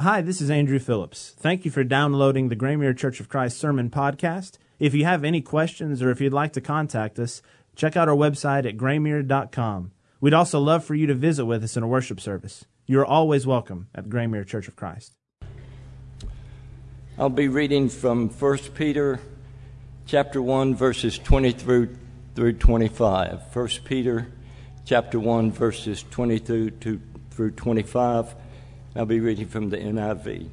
Hi, this is Andrew Phillips. Thank you for downloading the Graymere Church of Christ Sermon Podcast. If you have any questions or if you'd like to contact us, check out our website at graymere.com. We'd also love for you to visit with us in a worship service. You are always welcome at Graymere Church of Christ. I'll be reading from 1 Peter chapter 1 verses 20 through through 25. 1 Peter chapter 1 verses 22 to, through 25. I'll be reading from the NIV.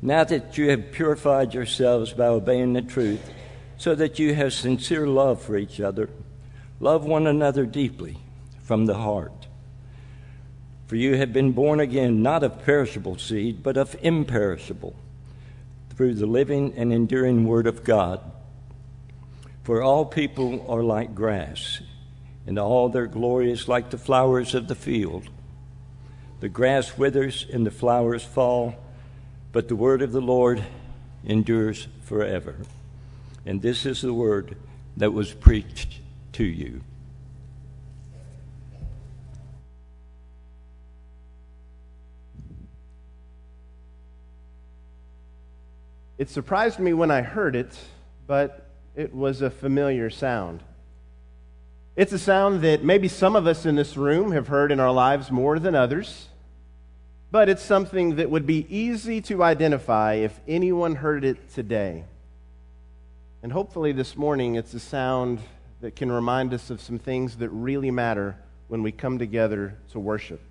Now that you have purified yourselves by obeying the truth, so that you have sincere love for each other, love one another deeply from the heart. For you have been born again, not of perishable seed, but of imperishable, through the living and enduring Word of God. For all people are like grass, and all their glory is like the flowers of the field. The grass withers and the flowers fall, but the word of the Lord endures forever. And this is the word that was preached to you. It surprised me when I heard it, but it was a familiar sound. It's a sound that maybe some of us in this room have heard in our lives more than others but it's something that would be easy to identify if anyone heard it today. And hopefully, this morning, it's a sound that can remind us of some things that really matter when we come together to worship.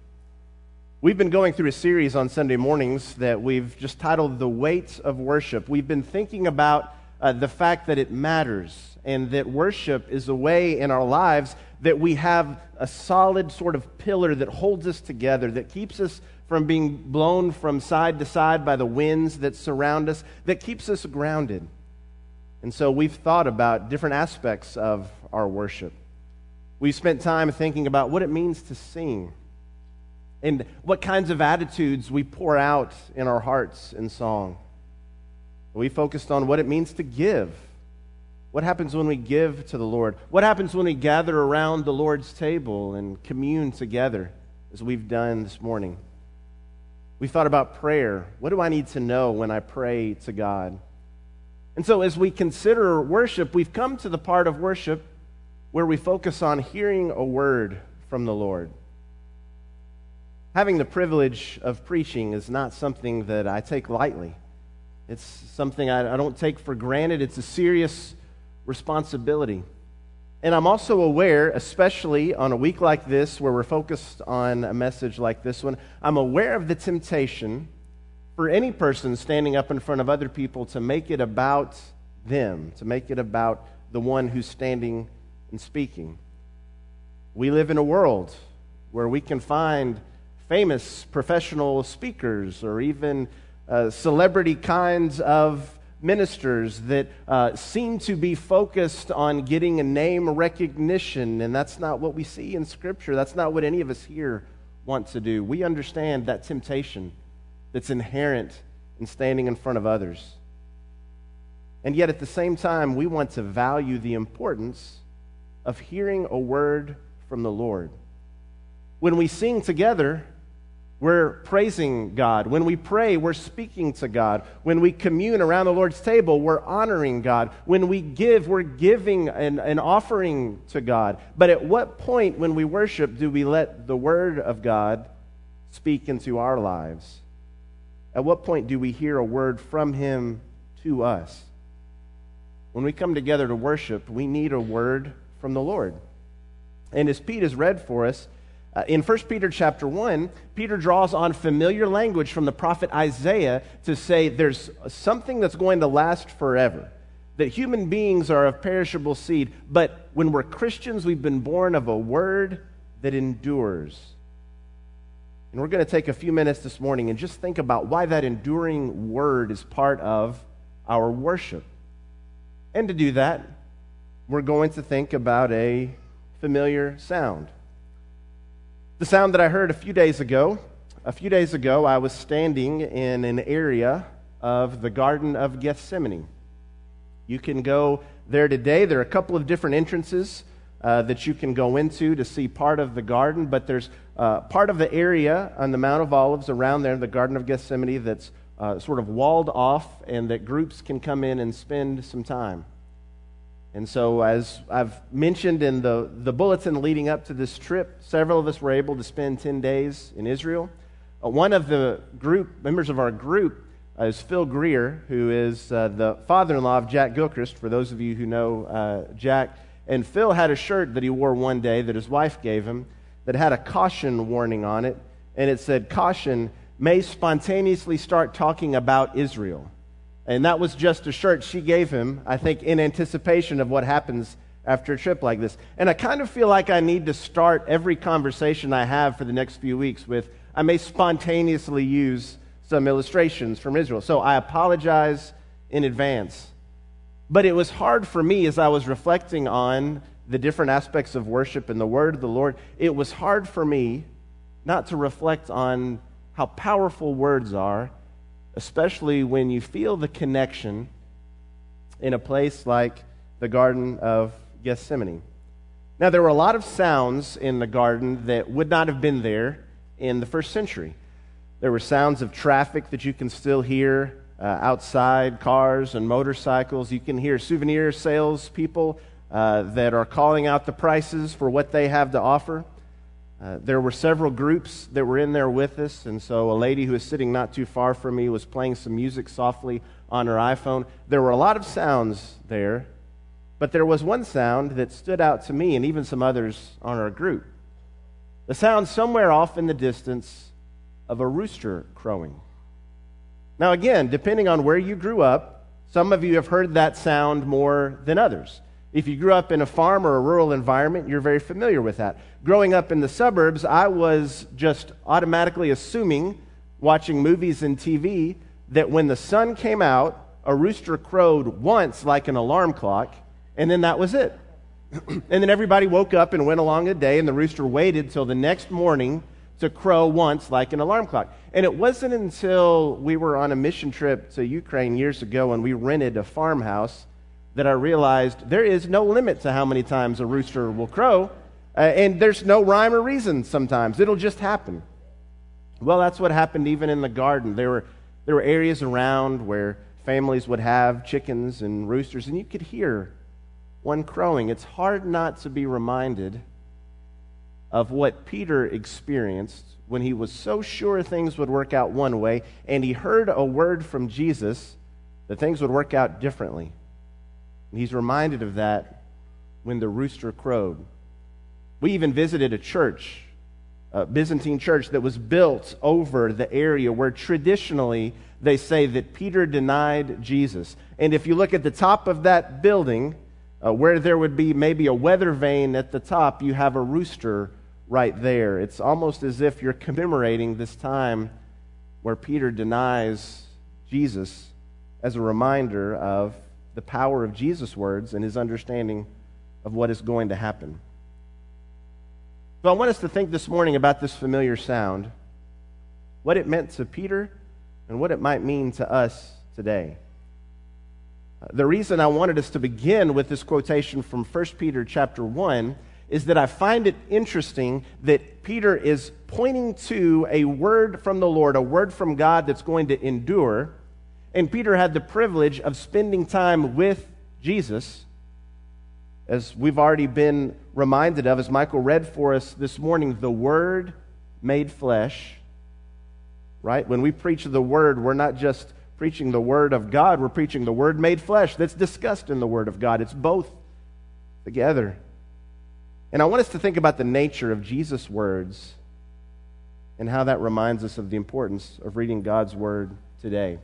We've been going through a series on Sunday mornings that we've just titled The Weight of Worship. We've been thinking about uh, the fact that it matters and that worship is a way in our lives that we have a solid sort of pillar that holds us together, that keeps us from being blown from side to side by the winds that surround us, that keeps us grounded. And so we've thought about different aspects of our worship. We've spent time thinking about what it means to sing and what kinds of attitudes we pour out in our hearts in song. We focused on what it means to give. What happens when we give to the Lord? What happens when we gather around the Lord's table and commune together, as we've done this morning? We thought about prayer. What do I need to know when I pray to God? And so, as we consider worship, we've come to the part of worship where we focus on hearing a word from the Lord. Having the privilege of preaching is not something that I take lightly. It's something I, don't take for granted. It's a serious responsibility. And I'm also aware, especially on a week like this where we're focused on a message like this one, I'm aware of the temptation for any person standing up in front of other people to make it about them, to make it about the one who's standing and speaking. We live in a world where we can find famous professional speakers or even uh, celebrity kinds of ministers that uh, seem to be focused on getting a name recognition, and that's not what we see in Scripture. That's not what any of us here want to do. We understand that temptation that's inherent in standing in front of others. And yet, at the same time, we want to value the importance of hearing a word from the Lord. When we sing together, we're praising God. When we pray, we're speaking to God. When we commune around the Lord's table, we're honoring God. When we give, we're giving an, an offering to God. But at what point when we worship do we let the Word of God speak into our lives? At what point do we hear a word from Him to us? When we come together to worship, we need a word from the Lord. And as Pete has read for us, uh, in 1 Peter chapter 1, Peter draws on familiar language from the prophet Isaiah to say there's something that's going to last forever. That human beings are of perishable seed, but when we're Christians, we've been born of a word that endures. And we're going to take a few minutes this morning and just think about why that enduring word is part of our worship. And to do that, we're going to think about a familiar sound. The sound that I heard a few days ago, a few days ago, I was standing in an area of the Garden of Gethsemane. You can go there today. There are a couple of different entrances uh, that you can go into to see part of the garden, but there's uh, part of the area on the Mount of Olives around there, the Garden of Gethsemane, that's uh, sort of walled off and that groups can come in and spend some time. And so, as I've mentioned in the, the bulletin leading up to this trip, several of us were able to spend 10 days in Israel. Uh, one of the group members of our group uh, is Phil Greer, who is uh, the father in law of Jack Gilchrist, for those of you who know uh, Jack. And Phil had a shirt that he wore one day that his wife gave him that had a caution warning on it. And it said, Caution, may spontaneously start talking about Israel. And that was just a shirt she gave him, I think, in anticipation of what happens after a trip like this. And I kind of feel like I need to start every conversation I have for the next few weeks with I may spontaneously use some illustrations from Israel. So I apologize in advance. But it was hard for me as I was reflecting on the different aspects of worship and the word of the Lord. It was hard for me not to reflect on how powerful words are, especially when you feel the connection in a place like the Garden of Gethsemane. Now, there were a lot of sounds in the garden that would not have been there in the first century. There were sounds of traffic that you can still hear uh, outside, cars and motorcycles. You can hear souvenir sales people uh, that are calling out the prices for what they have to offer. Uh, there were several groups that were in there with us, and so a lady who was sitting not too far from me was playing some music softly on her iPhone. There were a lot of sounds there, but there was one sound that stood out to me and even some others on our group. The sound somewhere off in the distance of a rooster crowing. Now, again, depending on where you grew up, some of you have heard that sound more than others. If you grew up in a farm or a rural environment, you're very familiar with that. Growing up in the suburbs, I was just automatically assuming, watching movies and TV, that when the sun came out, a rooster crowed once like an alarm clock, and then that was it. and then everybody woke up and went along a day, and the rooster waited till the next morning to crow once like an alarm clock. And it wasn't until we were on a mission trip to Ukraine years ago and we rented a farmhouse that I realized there is no limit to how many times a rooster will crow. Uh, and there's no rhyme or reason sometimes. It'll just happen. Well, that's what happened even in the garden. There were, there were areas around where families would have chickens and roosters, and you could hear one crowing. It's hard not to be reminded of what Peter experienced when he was so sure things would work out one way, and he heard a word from Jesus that things would work out differently. And he's reminded of that when the rooster crowed. We even visited a church, a Byzantine church, that was built over the area where traditionally they say that Peter denied Jesus. And if you look at the top of that building, uh, where there would be maybe a weather vane at the top, you have a rooster right there. It's almost as if you're commemorating this time where Peter denies Jesus as a reminder of the power of Jesus' words and his understanding of what is going to happen. So I want us to think this morning about this familiar sound, what it meant to Peter, and what it might mean to us today. Uh, the reason I wanted us to begin with this quotation from 1 Peter chapter 1 is that I find it interesting that Peter is pointing to a word from the Lord, a word from God that's going to endure. And Peter had the privilege of spending time with Jesus, as we've already been reminded of, as Michael read for us this morning, the Word made flesh. Right? When we preach the Word, we're not just preaching the Word of God, we're preaching the Word made flesh that's discussed in the Word of God. It's both together. And I want us to think about the nature of Jesus' words and how that reminds us of the importance of reading God's word today.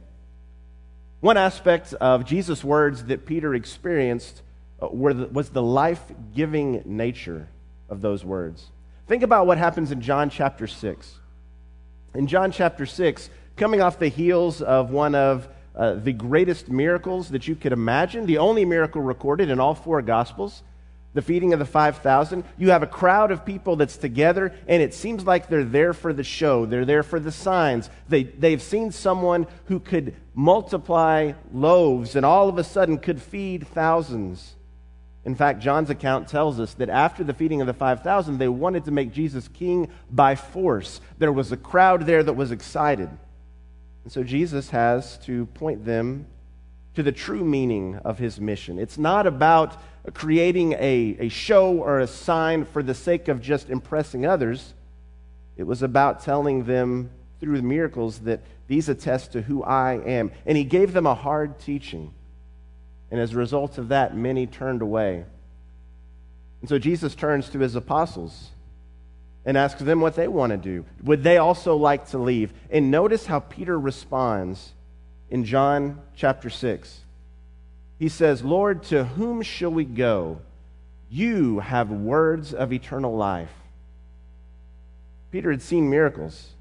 One aspect of Jesus' words that Peter experienced uh, was the life giving nature of those words. Think about what happens in John chapter 6. In John chapter 6, coming off the heels of one of uh, the greatest miracles that you could imagine, the only miracle recorded in all four Gospels, the feeding of the 5,000, you have a crowd of people that's together, and it seems like they're there for the show. They're there for the signs. They, they've seen someone who could multiply loaves and all of a sudden could feed thousands. In fact, John's account tells us that after the feeding of the 5,000, they wanted to make Jesus king by force. There was a crowd there that was excited. And so Jesus has to point them to the true meaning of his mission. It's not about creating a, a show or a sign for the sake of just impressing others. It was about telling them through the miracles that these attest to who I am. And he gave them a hard teaching. And as a result of that, many turned away. And so Jesus turns to his apostles and asks them what they want to do. Would they also like to leave? And notice how Peter responds in John chapter 6. He says, Lord, to whom shall we go? You have words of eternal life. Peter had seen miracles.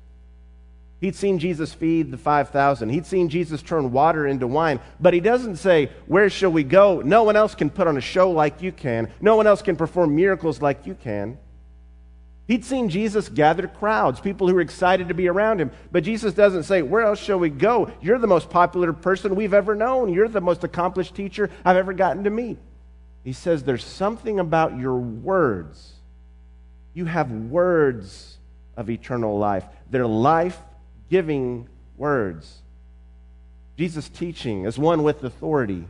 He'd seen Jesus feed the 5,000. He'd seen Jesus turn water into wine. But he doesn't say, Where shall we go? No one else can put on a show like you can. No one else can perform miracles like you can. He'd seen Jesus gather crowds, people who were excited to be around him. But Jesus doesn't say, Where else shall we go? You're the most popular person we've ever known. You're the most accomplished teacher I've ever gotten to meet. He says, There's something about your words. You have words of eternal life. They're life giving words. Jesus' teaching as one with authority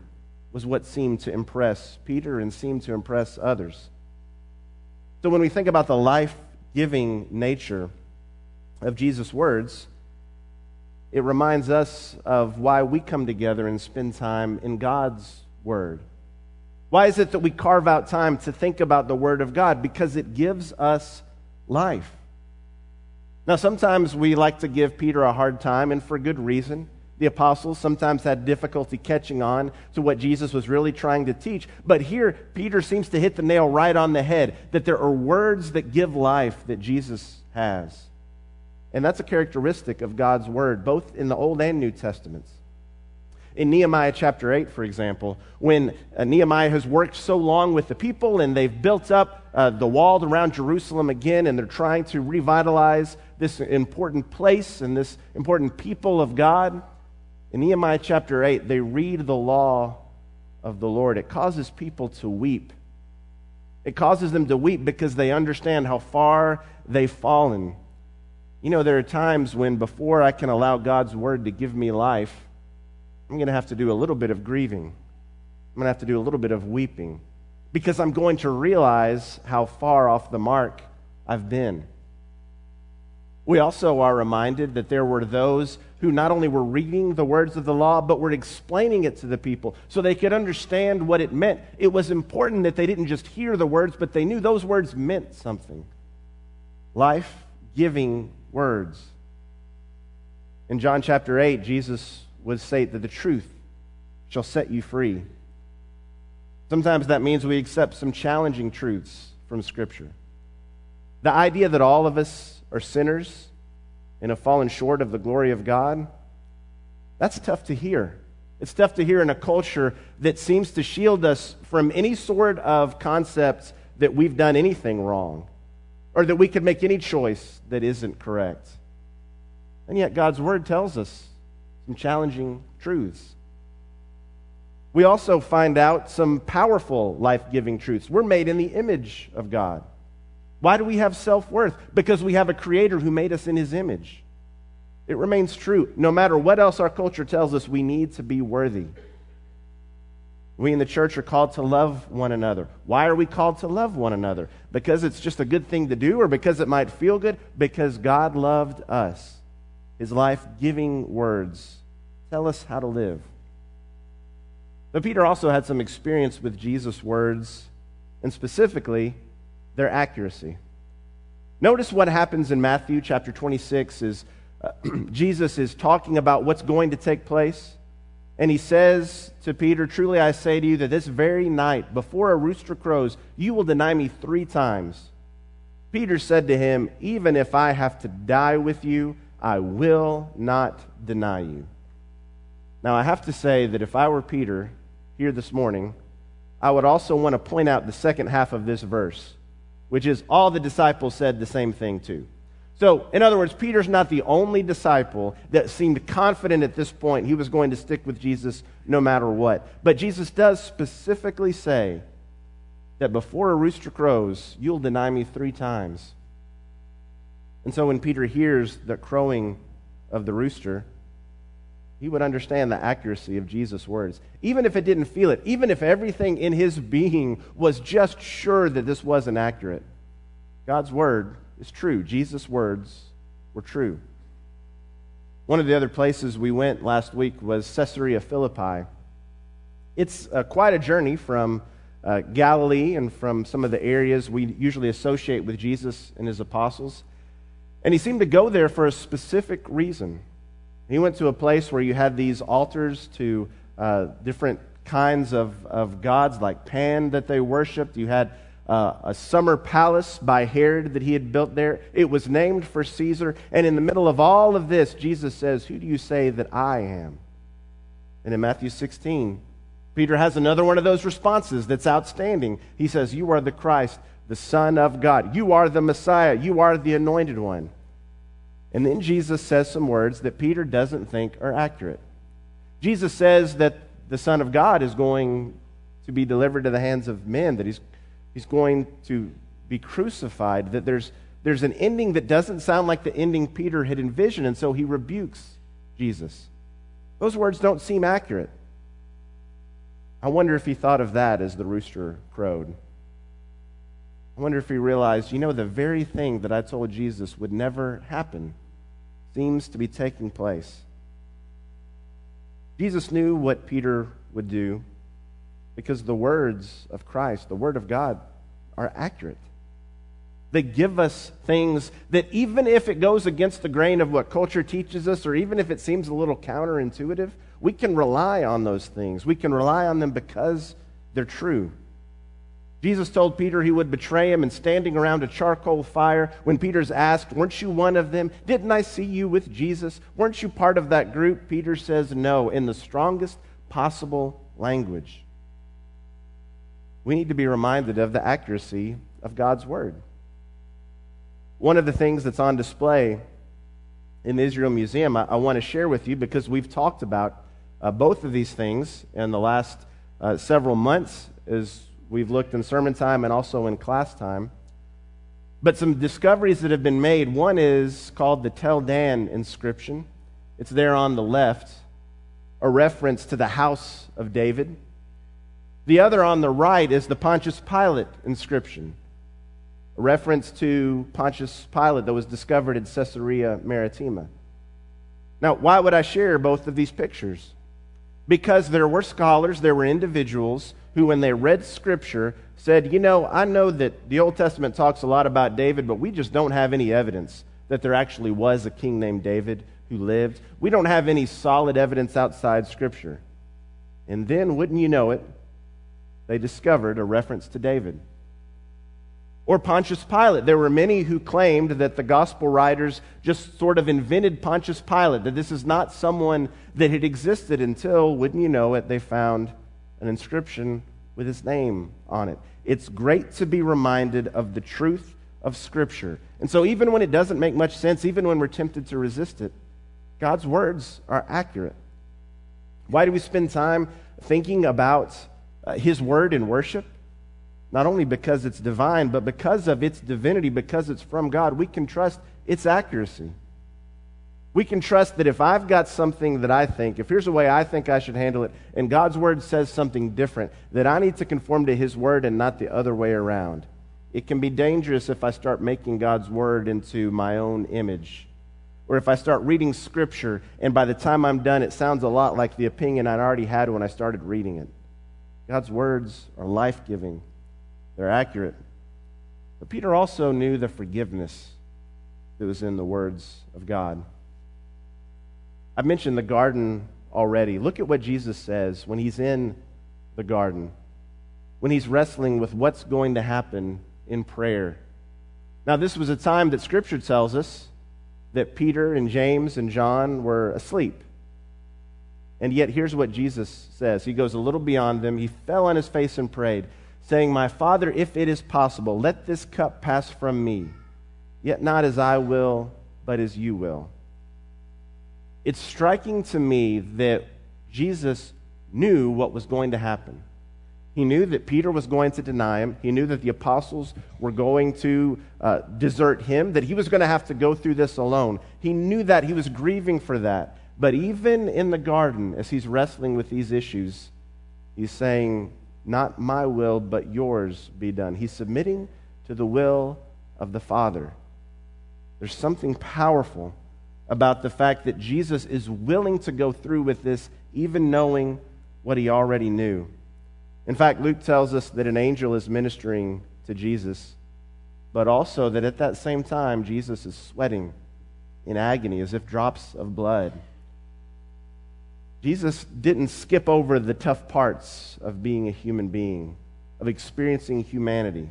was what seemed to impress Peter and seemed to impress others. So when we think about the life giving nature of Jesus' words, it reminds us of why we come together and spend time in God's Word. Why is it that we carve out time to think about the Word of God? Because it gives us life. Now, sometimes we like to give Peter a hard time, and for good reason. The apostles sometimes had difficulty catching on to what Jesus was really trying to teach. But here, Peter seems to hit the nail right on the head that there are words that give life that Jesus has. And that's a characteristic of God's word, both in the Old and New Testaments. In Nehemiah chapter 8, for example, when uh, Nehemiah has worked so long with the people and they've built up uh, the wall around Jerusalem again and they're trying to revitalize this important place and this important people of God. In Nehemiah chapter 8, they read the law of the Lord. It causes people to weep. It causes them to weep because they understand how far they've fallen. You know, there are times when before I can allow God's word to give me life, I'm going to have to do a little bit of grieving. I'm going to have to do a little bit of weeping because I'm going to realize how far off the mark I've been. We also are reminded that there were those who not only were reading the words of the law, but were explaining it to the people so they could understand what it meant. It was important that they didn't just hear the words, but they knew those words meant something life giving words. In John chapter 8, Jesus would say that the truth shall set you free. Sometimes that means we accept some challenging truths from Scripture. The idea that all of us are sinners and have fallen short of the glory of God, that's tough to hear. It's tough to hear in a culture that seems to shield us from any sort of concept that we've done anything wrong or that we could make any choice that isn't correct. And yet, God's Word tells us some challenging truths. We also find out some powerful life giving truths. We're made in the image of God. Why do we have self worth? Because we have a creator who made us in his image. It remains true. No matter what else our culture tells us, we need to be worthy. We in the church are called to love one another. Why are we called to love one another? Because it's just a good thing to do or because it might feel good? Because God loved us. His life giving words tell us how to live. But Peter also had some experience with Jesus' words, and specifically, their accuracy. Notice what happens in Matthew chapter 26 is uh, Jesus is talking about what's going to take place. And he says to Peter, Truly I say to you that this very night, before a rooster crows, you will deny me three times. Peter said to him, Even if I have to die with you, I will not deny you. Now, I have to say that if I were Peter here this morning, I would also want to point out the second half of this verse which is all the disciples said the same thing too. So, in other words, Peter's not the only disciple that seemed confident at this point he was going to stick with Jesus no matter what. But Jesus does specifically say that before a rooster crows, you'll deny me three times. And so when Peter hears the crowing of the rooster, he would understand the accuracy of Jesus' words. Even if it didn't feel it, even if everything in his being was just sure that this wasn't accurate, God's word is true. Jesus' words were true. One of the other places we went last week was Caesarea Philippi. It's uh, quite a journey from uh, Galilee and from some of the areas we usually associate with Jesus and his apostles. And he seemed to go there for a specific reason. He went to a place where you had these altars to uh, different kinds of, of gods, like Pan, that they worshiped. You had uh, a summer palace by Herod that he had built there. It was named for Caesar. And in the middle of all of this, Jesus says, Who do you say that I am? And in Matthew 16, Peter has another one of those responses that's outstanding. He says, You are the Christ, the Son of God. You are the Messiah. You are the anointed one. And then Jesus says some words that Peter doesn't think are accurate. Jesus says that the Son of God is going to be delivered to the hands of men, that he's, he's going to be crucified, that there's, there's an ending that doesn't sound like the ending Peter had envisioned, and so he rebukes Jesus. Those words don't seem accurate. I wonder if he thought of that as the rooster crowed. I wonder if he realized, you know, the very thing that I told Jesus would never happen seems to be taking place. Jesus knew what Peter would do because the words of Christ, the Word of God, are accurate. They give us things that, even if it goes against the grain of what culture teaches us, or even if it seems a little counterintuitive, we can rely on those things. We can rely on them because they're true. Jesus told Peter he would betray him and standing around a charcoal fire. When Peter's asked, Weren't you one of them? Didn't I see you with Jesus? Weren't you part of that group? Peter says no in the strongest possible language. We need to be reminded of the accuracy of God's word. One of the things that's on display in the Israel Museum, I, I want to share with you because we've talked about uh, both of these things in the last uh, several months is we've looked in sermon time and also in class time. But some discoveries that have been made one is called the Tel Dan inscription. It's there on the left, a reference to the house of David. The other on the right is the Pontius Pilate inscription, a reference to Pontius Pilate that was discovered in Caesarea Maritima. Now, why would I share both of these pictures? Because there were scholars, there were individuals who, when they read Scripture, said, You know, I know that the Old Testament talks a lot about David, but we just don't have any evidence that there actually was a king named David who lived. We don't have any solid evidence outside Scripture. And then, wouldn't you know it, they discovered a reference to David. Or Pontius Pilate. There were many who claimed that the gospel writers just sort of invented Pontius Pilate, that this is not someone that had existed until, wouldn't you know it, they found an inscription with his name on it. It's great to be reminded of the truth of Scripture. And so, even when it doesn't make much sense, even when we're tempted to resist it, God's words are accurate. Why do we spend time thinking about uh, His Word in worship? Not only because it's divine, but because of its divinity, because it's from God, we can trust its accuracy. We can trust that if I've got something that I think, if here's a way I think I should handle it, and God's word says something different, that I need to conform to his word and not the other way around. It can be dangerous if I start making God's word into my own image. Or if I start reading scripture and by the time I'm done, it sounds a lot like the opinion I already had when I started reading it. God's words are life giving, they're accurate. But Peter also knew the forgiveness that was in the words of God. I've mentioned the garden already. Look at what Jesus says when he's in the garden, when he's wrestling with what's going to happen in prayer. Now, this was a time that Scripture tells us that Peter and James and John were asleep. And yet, here's what Jesus says. He goes a little beyond them. He fell on his face and prayed, saying, My Father, if it is possible, let this cup pass from me. Yet not as I will, but as you will it's striking to me that Jesus knew what was going to happen. He knew that Peter was going to deny him. He knew that the apostles were going to uh, desert him, that he was going to have to go through this alone. He knew that. He was grieving for that. But even in the garden, as he's wrestling with these issues, he's saying, Not my will, but yours be done. He's submitting to the will of the Father. There's something powerful about the fact that Jesus is willing to go through with this, even knowing what he already knew. In fact, Luke tells us that an angel is ministering to Jesus, but also that at that same time, Jesus is sweating in agony as if drops of blood. Jesus didn't skip over the tough parts of being a human being, of experiencing humanity.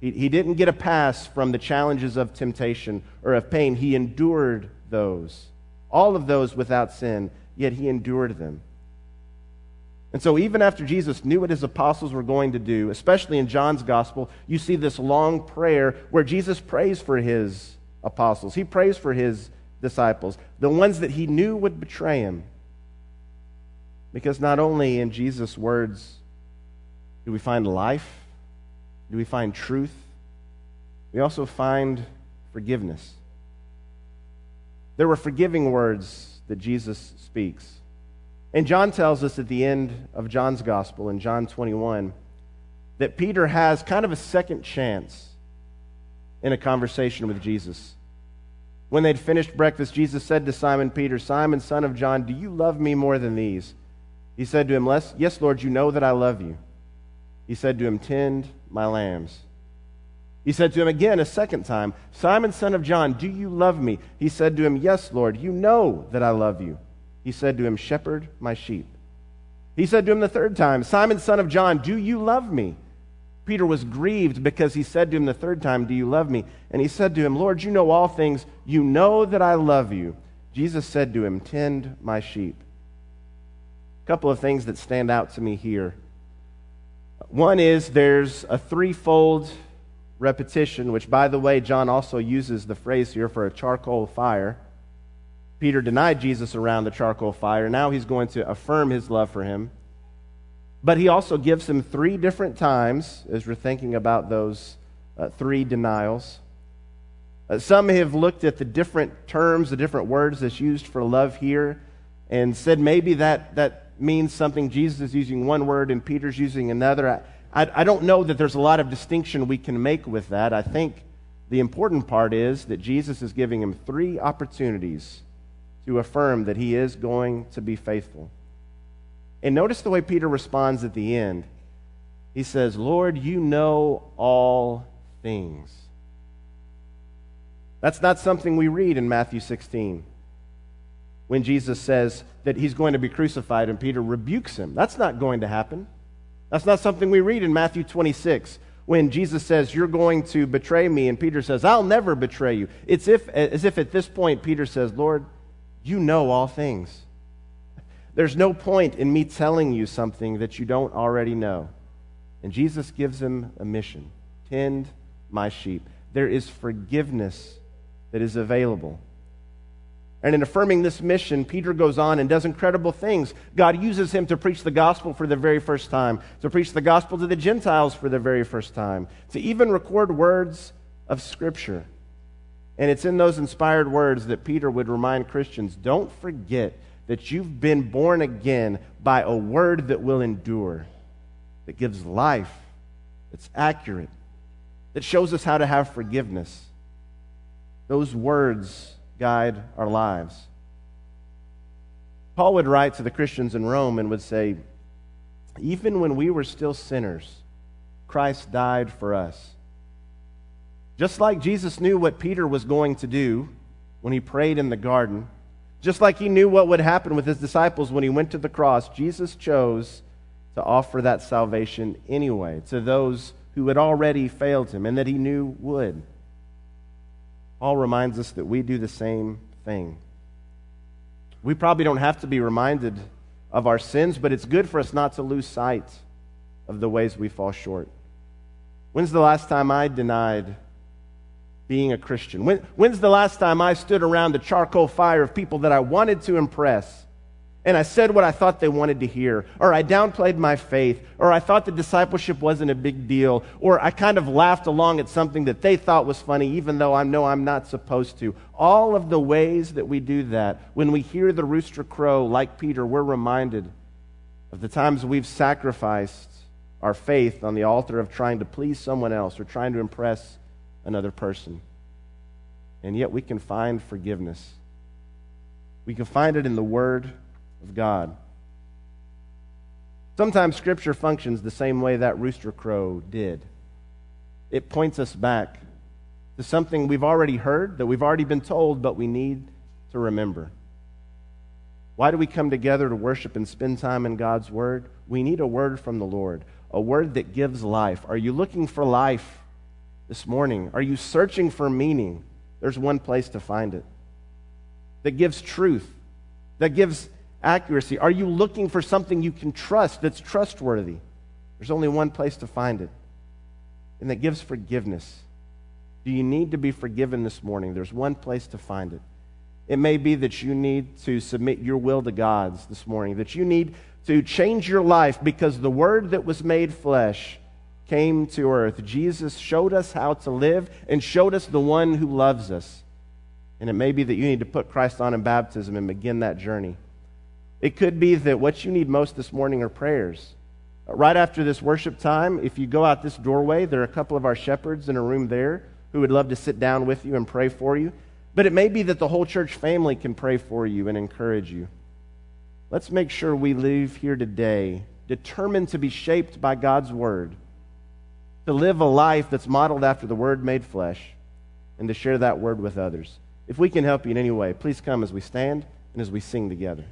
He, he didn't get a pass from the challenges of temptation or of pain. He endured those, all of those without sin, yet he endured them. And so, even after Jesus knew what his apostles were going to do, especially in John's gospel, you see this long prayer where Jesus prays for his apostles. He prays for his disciples, the ones that he knew would betray him. Because not only in Jesus' words do we find life, do we find truth, we also find forgiveness. There were forgiving words that Jesus speaks. And John tells us at the end of John's gospel in John 21 that Peter has kind of a second chance in a conversation with Jesus. When they'd finished breakfast, Jesus said to Simon Peter, Simon, son of John, do you love me more than these? He said to him, Yes, Lord, you know that I love you. He said to him, Tend my lambs. He said to him again a second time, Simon, son of John, do you love me? He said to him, Yes, Lord, you know that I love you. He said to him, Shepherd my sheep. He said to him the third time, Simon, son of John, do you love me? Peter was grieved because he said to him the third time, Do you love me? And he said to him, Lord, you know all things. You know that I love you. Jesus said to him, Tend my sheep. A couple of things that stand out to me here. One is there's a threefold repetition, which, by the way, John also uses the phrase here for a charcoal fire. Peter denied Jesus around the charcoal fire. Now he's going to affirm his love for him. But he also gives him three different times as we're thinking about those uh, three denials. Uh, some have looked at the different terms, the different words that's used for love here, and said maybe that, that means something. Jesus is using one word and Peter's using another. I, I, I don't know that there's a lot of distinction we can make with that. I think the important part is that Jesus is giving him three opportunities to affirm that he is going to be faithful. And notice the way Peter responds at the end. He says, Lord, you know all things. That's not something we read in Matthew 16 when Jesus says that he's going to be crucified and Peter rebukes him. That's not going to happen. That's not something we read in Matthew 26 when Jesus says, You're going to betray me, and Peter says, I'll never betray you. It's if, as if at this point Peter says, Lord, you know all things. There's no point in me telling you something that you don't already know. And Jesus gives him a mission tend my sheep. There is forgiveness that is available. And in affirming this mission, Peter goes on and does incredible things. God uses him to preach the gospel for the very first time, to preach the gospel to the Gentiles for the very first time, to even record words of Scripture. And it's in those inspired words that Peter would remind Christians don't forget that you've been born again by a word that will endure, that gives life, that's accurate, that shows us how to have forgiveness. Those words guide our lives. Paul would write to the Christians in Rome and would say, Even when we were still sinners, Christ died for us. Just like Jesus knew what Peter was going to do when he prayed in the garden, just like he knew what would happen with his disciples when he went to the cross, Jesus chose to offer that salvation anyway to those who had already failed him and that he knew would. Paul reminds us that we do the same thing. We probably don't have to be reminded of our sins, but it's good for us not to lose sight of the ways we fall short. When's the last time I denied being a Christian? When, when's the last time I stood around the charcoal fire of people that I wanted to impress and I said what I thought they wanted to hear, or I downplayed my faith, or I thought the discipleship wasn't a big deal, or I kind of laughed along at something that they thought was funny, even though I know I'm not supposed to. All of the ways that we do that, when we hear the rooster crow, like Peter, we're reminded of the times we've sacrificed our faith on the altar of trying to please someone else or trying to impress another person. And yet we can find forgiveness. We can find it in the Word of God. Sometimes Scripture functions the same way that rooster crow did. It points us back to something we've already heard, that we've already been told, but we need to remember. Why do we come together to worship and spend time in God's Word? We need a word from the Lord, a word that gives life. Are you looking for life this morning? Are you searching for meaning? There's one place to find it that gives truth, that gives accuracy? Are you looking for something you can trust that's trustworthy? There's only one place to find it, and that gives forgiveness. Do you need to be forgiven this morning? There's one place to find it. It may be that you need to submit your will to God's this morning, that you need to change your life because the Word that was made flesh came to earth. Jesus showed us how to live and showed us the one who loves us. And it may be that you need to put Christ on in baptism and begin that journey. It could be that what you need most this morning are prayers. Uh, right after this worship time, if you go out this doorway, there are a couple of our shepherds in a room there who would love to sit down with you and pray for you. But it may be that the whole church family can pray for you and encourage you. Let's make sure we leave here today determined to be shaped by God's word, to live a life that's modeled after the word made flesh, and to share that word with others. If we can help you in any way, please come as we stand and as we sing together.